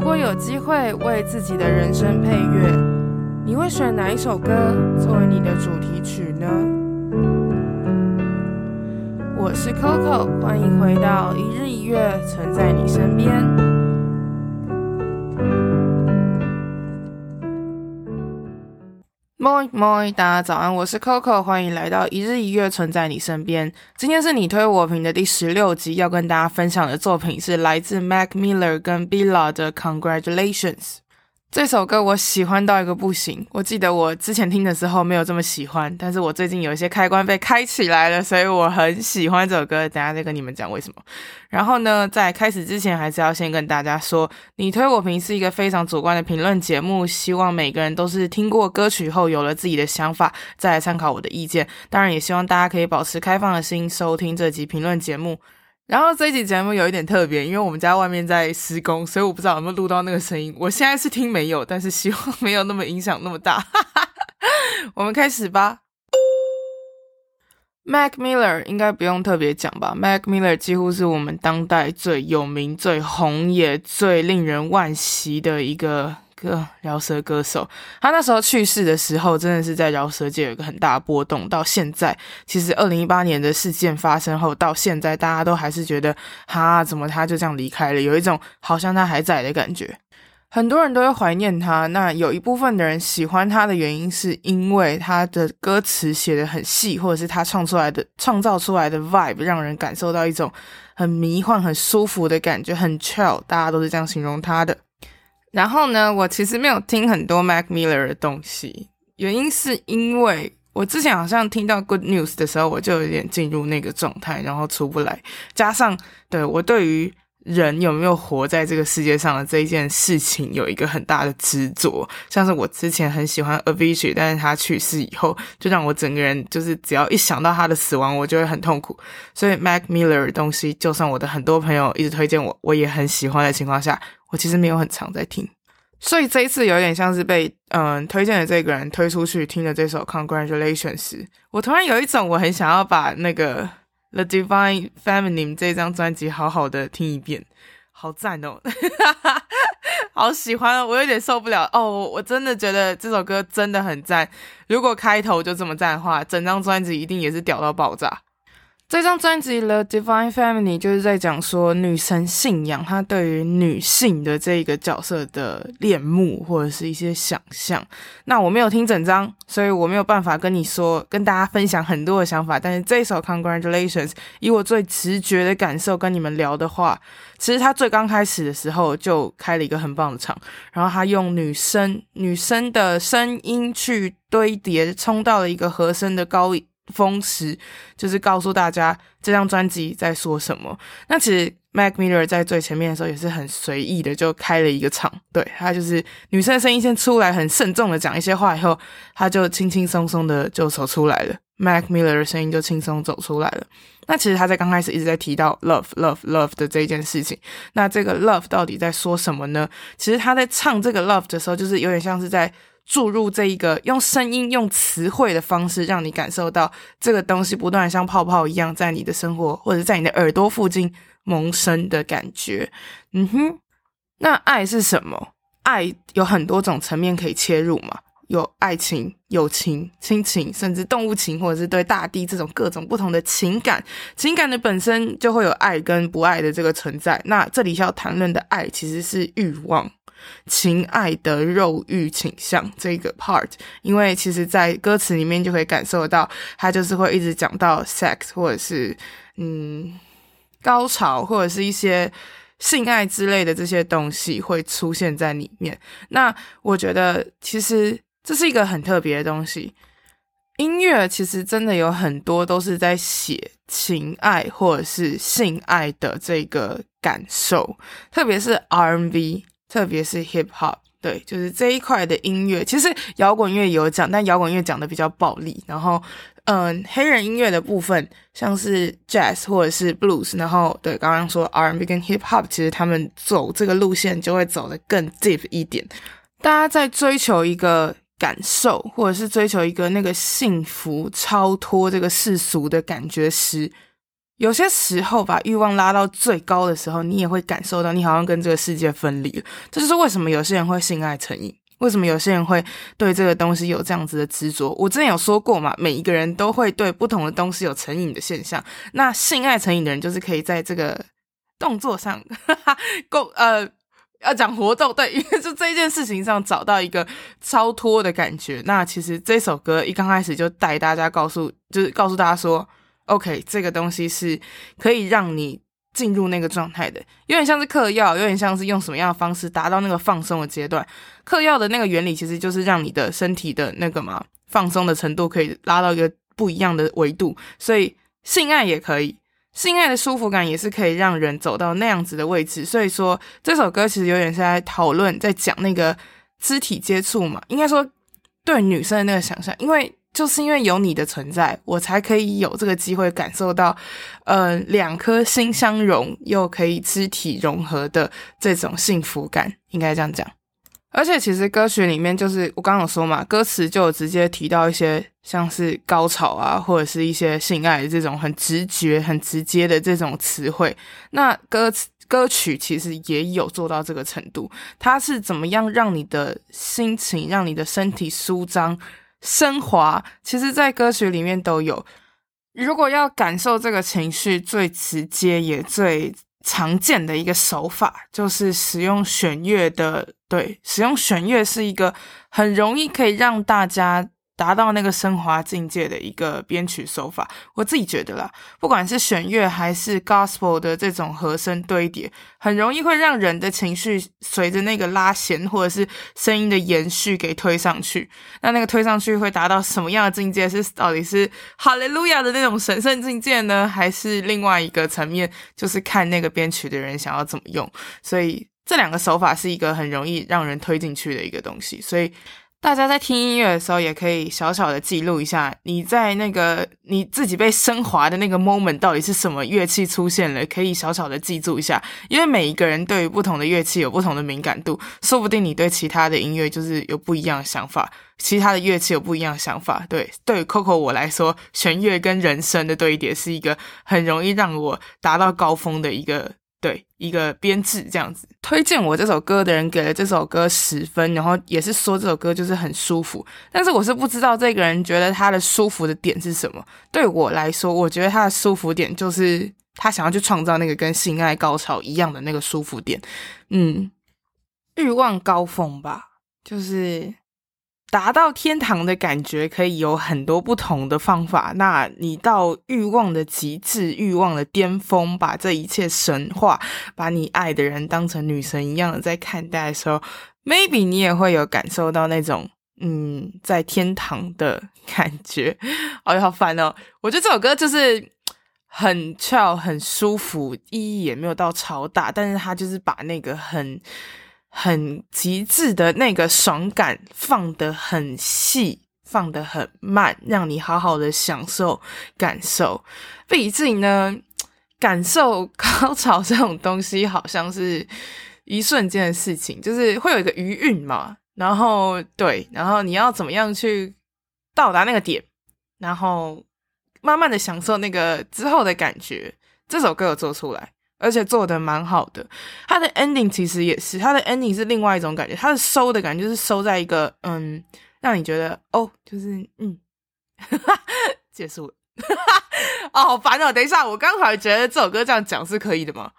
如果有机会为自己的人生配乐，你会选哪一首歌作为你的主题曲呢？我是 Coco，欢迎回到一日一乐，存在你身边。Moi Moi，大家早安，我是 Coco，欢迎来到一日一乐，存在你身边。今天是你推我评的第十六集，要跟大家分享的作品是来自 Mac Miller 跟 Bila 的 Congratulations。这首歌我喜欢到一个不行，我记得我之前听的时候没有这么喜欢，但是我最近有一些开关被开起来了，所以我很喜欢这首歌。等下再跟你们讲为什么。然后呢，在开始之前，还是要先跟大家说，你推我评是一个非常主观的评论节目，希望每个人都是听过歌曲后有了自己的想法，再来参考我的意见。当然，也希望大家可以保持开放的心，收听这集评论节目。然后这一集节目有一点特别，因为我们家外面在施工，所以我不知道有没有录到那个声音。我现在是听没有，但是希望没有那么影响那么大。我们开始吧。Mac Miller 应该不用特别讲吧？Mac Miller 几乎是我们当代最有名、最红也最令人惋惜的一个。个饶舌歌手，他那时候去世的时候，真的是在饶舌界有一个很大波动。到现在，其实二零一八年的事件发生后，到现在大家都还是觉得，哈，怎么他就这样离开了？有一种好像他还在的感觉。很多人都会怀念他。那有一部分的人喜欢他的原因，是因为他的歌词写得很细，或者是他创出来的、创造出来的 vibe，让人感受到一种很迷幻、很舒服的感觉，很 chill。大家都是这样形容他的。然后呢，我其实没有听很多 Mac Miller 的东西，原因是因为我之前好像听到 Good News 的时候，我就有点进入那个状态，然后出不来。加上对我对于人有没有活在这个世界上的这一件事情有一个很大的执着，像是我之前很喜欢 Avicii，但是他去世以后，就让我整个人就是只要一想到他的死亡，我就会很痛苦。所以 Mac Miller 的东西，就算我的很多朋友一直推荐我，我也很喜欢的情况下。我其实没有很常在听，所以这一次有点像是被嗯推荐的这个人推出去听了这首《Congratulations》，我突然有一种我很想要把那个《The Divine Feminine》这张专辑好好的听一遍，好赞哦，好喜欢，我有点受不了。哦，我真的觉得这首歌真的很赞，如果开头就这么赞的话，整张专辑一定也是屌到爆炸。这张专辑《The Divine Family》就是在讲说女神信仰，她对于女性的这个角色的恋慕或者是一些想象。那我没有听整张，所以我没有办法跟你说，跟大家分享很多的想法。但是这一首《Congratulations》，以我最直觉的感受跟你们聊的话，其实他最刚开始的时候就开了一个很棒的场，然后他用女生女生的声音去堆叠，冲到了一个和声的高音风驰就是告诉大家这张专辑在说什么。那其实 Mac Miller 在最前面的时候也是很随意的就开了一个场，对，他就是女生的声音先出来，很慎重的讲一些话以后，他就轻轻松松的就走出来了。Mac Miller 的声音就轻松走出来了。那其实他在刚开始一直在提到 love love love 的这件事情。那这个 love 到底在说什么呢？其实他在唱这个 love 的时候，就是有点像是在。注入这一个用声音、用词汇的方式，让你感受到这个东西不断像泡泡一样在你的生活或者在你的耳朵附近萌生的感觉。嗯哼，那爱是什么？爱有很多种层面可以切入嘛，有爱情、友情、亲情，甚至动物情，或者是对大地这种各种不同的情感。情感的本身就会有爱跟不爱的这个存在。那这里要谈论的爱其实是欲望。情爱的肉欲倾向这个 part，因为其实，在歌词里面就可以感受到，他就是会一直讲到 sex，或者是嗯高潮，或者是一些性爱之类的这些东西会出现在里面。那我觉得，其实这是一个很特别的东西。音乐其实真的有很多都是在写情爱或者是性爱的这个感受，特别是 R&B。特别是 hip hop，对，就是这一块的音乐。其实摇滚乐有讲，但摇滚乐讲的比较暴力。然后，嗯，黑人音乐的部分，像是 jazz 或者是 blues，然后对，刚刚说 R&B 跟 hip hop，其实他们走这个路线就会走得更 deep 一点。大家在追求一个感受，或者是追求一个那个幸福超脱这个世俗的感觉时，有些时候把欲望拉到最高的时候，你也会感受到你好像跟这个世界分离了。这就是为什么有些人会性爱成瘾，为什么有些人会对这个东西有这样子的执着。我之前有说过嘛，每一个人都会对不同的东西有成瘾的现象。那性爱成瘾的人，就是可以在这个动作上，哈哈，够呃。要讲活动，对，因为就这件事情上找到一个超脱的感觉。那其实这首歌一刚开始就带大家告诉，就是告诉大家说，OK，这个东西是可以让你进入那个状态的，有点像是嗑药，有点像是用什么样的方式达到那个放松的阶段。嗑药的那个原理其实就是让你的身体的那个嘛放松的程度可以拉到一个不一样的维度，所以性爱也可以。性爱的舒服感也是可以让人走到那样子的位置，所以说这首歌其实有点是在讨论，在讲那个肢体接触嘛，应该说对女生的那个想象，因为就是因为有你的存在，我才可以有这个机会感受到，呃，两颗心相融又可以肢体融合的这种幸福感，应该这样讲。而且其实歌曲里面就是我刚刚有说嘛，歌词就有直接提到一些像是高潮啊，或者是一些性爱这种很直觉、很直接的这种词汇。那歌词歌曲其实也有做到这个程度，它是怎么样让你的心情、让你的身体舒张、升华？其实，在歌曲里面都有。如果要感受这个情绪，最直接也最常见的一个手法，就是使用弦乐的。对，使用弦乐是一个很容易可以让大家达到那个升华境界的一个编曲手法。我自己觉得啦，不管是弦乐还是 gospel 的这种和声堆叠，很容易会让人的情绪随着那个拉弦或者是声音的延续给推上去。那那个推上去会达到什么样的境界？是到底是哈利路亚的那种神圣境界呢，还是另外一个层面？就是看那个编曲的人想要怎么用。所以。这两个手法是一个很容易让人推进去的一个东西，所以大家在听音乐的时候也可以小小的记录一下，你在那个你自己被升华的那个 moment 到底是什么乐器出现了，可以小小的记住一下，因为每一个人对于不同的乐器有不同的敏感度，说不定你对其他的音乐就是有不一样的想法，其他的乐器有不一样的想法。对，对于 Coco 我来说，弦乐跟人声的堆叠是一个很容易让我达到高峰的一个。对，一个编制这样子，推荐我这首歌的人给了这首歌十分，然后也是说这首歌就是很舒服。但是我是不知道这个人觉得他的舒服的点是什么。对我来说，我觉得他的舒服点就是他想要去创造那个跟性爱高潮一样的那个舒服点。嗯，欲望高峰吧，就是。达到天堂的感觉可以有很多不同的方法。那你到欲望的极致、欲望的巅峰，把这一切神化，把你爱的人当成女神一样的在看待的时候，maybe 你也会有感受到那种嗯，在天堂的感觉。哎呀，好烦哦！我觉得这首歌就是很俏、很舒服，意义也没有到超大，但是它就是把那个很。很极致的那个爽感放得很细，放得很慢，让你好好的享受感受。毕竟呢，感受高潮这种东西，好像是一瞬间的事情，就是会有一个余韵嘛。然后对，然后你要怎么样去到达那个点，然后慢慢的享受那个之后的感觉。这首歌有做出来。而且做的蛮好的，它的 ending 其实也是，它的 ending 是另外一种感觉，它的收的感觉就是收在一个嗯，让你觉得哦，就是嗯，哈哈，结束了，哈哈，哦，好烦哦！等一下，我刚好觉得这首歌这样讲是可以的吗？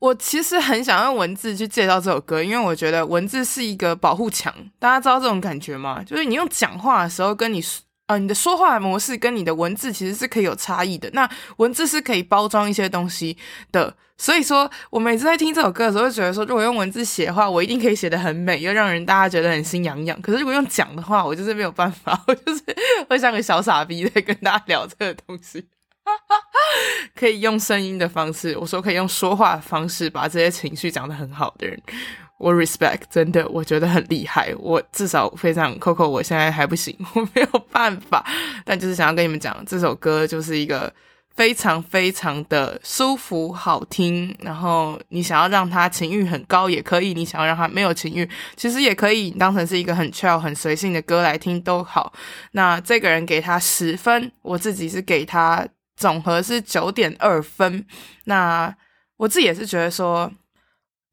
我其实很想用文字去介绍这首歌，因为我觉得文字是一个保护墙，大家知道这种感觉吗？就是你用讲话的时候跟你。呃，你的说话模式跟你的文字其实是可以有差异的。那文字是可以包装一些东西的，所以说我每次在听这首歌的时候，会觉得说，如果用文字写的话，我一定可以写得很美，又让人大家觉得很心痒痒。可是如果用讲的话，我就是没有办法，我就是会像个小傻逼在跟大家聊这个东西。可以用声音的方式，我说可以用说话的方式把这些情绪讲得很好的人。我 respect，真的，我觉得很厉害。我至少非常 Coco，我现在还不行，我没有办法。但就是想要跟你们讲，这首歌就是一个非常非常的舒服、好听。然后你想要让它情欲很高也可以，你想要让它没有情欲，其实也可以当成是一个很 chill、很随性的歌来听都好。那这个人给他十分，我自己是给他总和是九点二分。那我自己也是觉得说，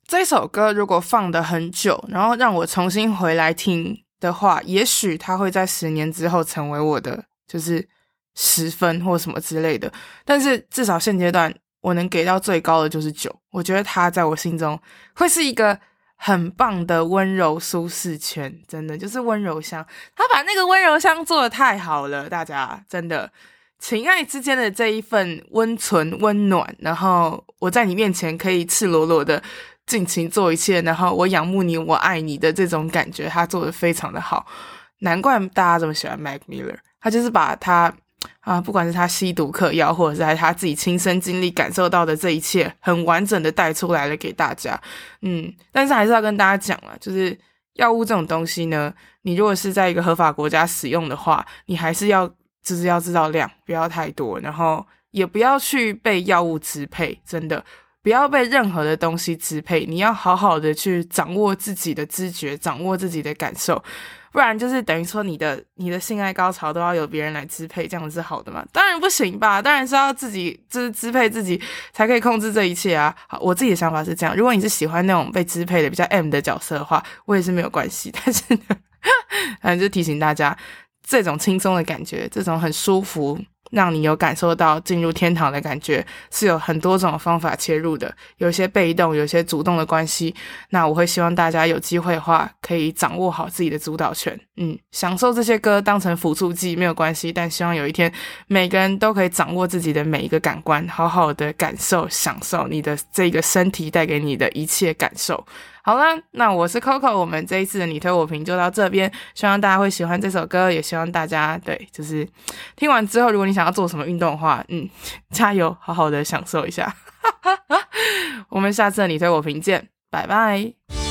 这首歌如果放的很久，然后让我重新回来听的话，也许它会在十年之后成为我的就是十分或什么之类的。但是至少现阶段，我能给到最高的就是九。我觉得它在我心中会是一个很棒的温柔舒适圈，真的就是温柔乡。他把那个温柔乡做的太好了，大家真的。情爱之间的这一份温存温暖，然后我在你面前可以赤裸裸的尽情做一切，然后我仰慕你，我爱你的这种感觉，他做的非常的好，难怪大家这么喜欢 Mac Miller。他就是把他啊，不管是他吸毒嗑药，或者是他自己亲身经历感受到的这一切，很完整的带出来了给大家。嗯，但是还是要跟大家讲了，就是药物这种东西呢，你如果是在一个合法国家使用的话，你还是要。就是要知道量，不要太多，然后也不要去被药物支配，真的不要被任何的东西支配。你要好好的去掌握自己的知觉，掌握自己的感受，不然就是等于说你的你的性爱高潮都要由别人来支配，这样是好的吗？当然不行吧，当然是要自己就是支配自己才可以控制这一切啊。好，我自己的想法是这样。如果你是喜欢那种被支配的比较 M 的角色的话，我也是没有关系。但是呢，反正就提醒大家。这种轻松的感觉，这种很舒服，让你有感受到进入天堂的感觉，是有很多种方法切入的。有些被动，有些主动的关系。那我会希望大家有机会的话，可以掌握好自己的主导权。嗯，享受这些歌当成辅助剂没有关系，但希望有一天每个人都可以掌握自己的每一个感官，好好的感受、享受你的这个身体带给你的一切感受。好啦，那我是 Coco，我们这一次的你推我评就到这边，希望大家会喜欢这首歌，也希望大家对，就是听完之后，如果你想要做什么运动的话，嗯，加油，好好的享受一下，我们下次的你推我评见，拜拜。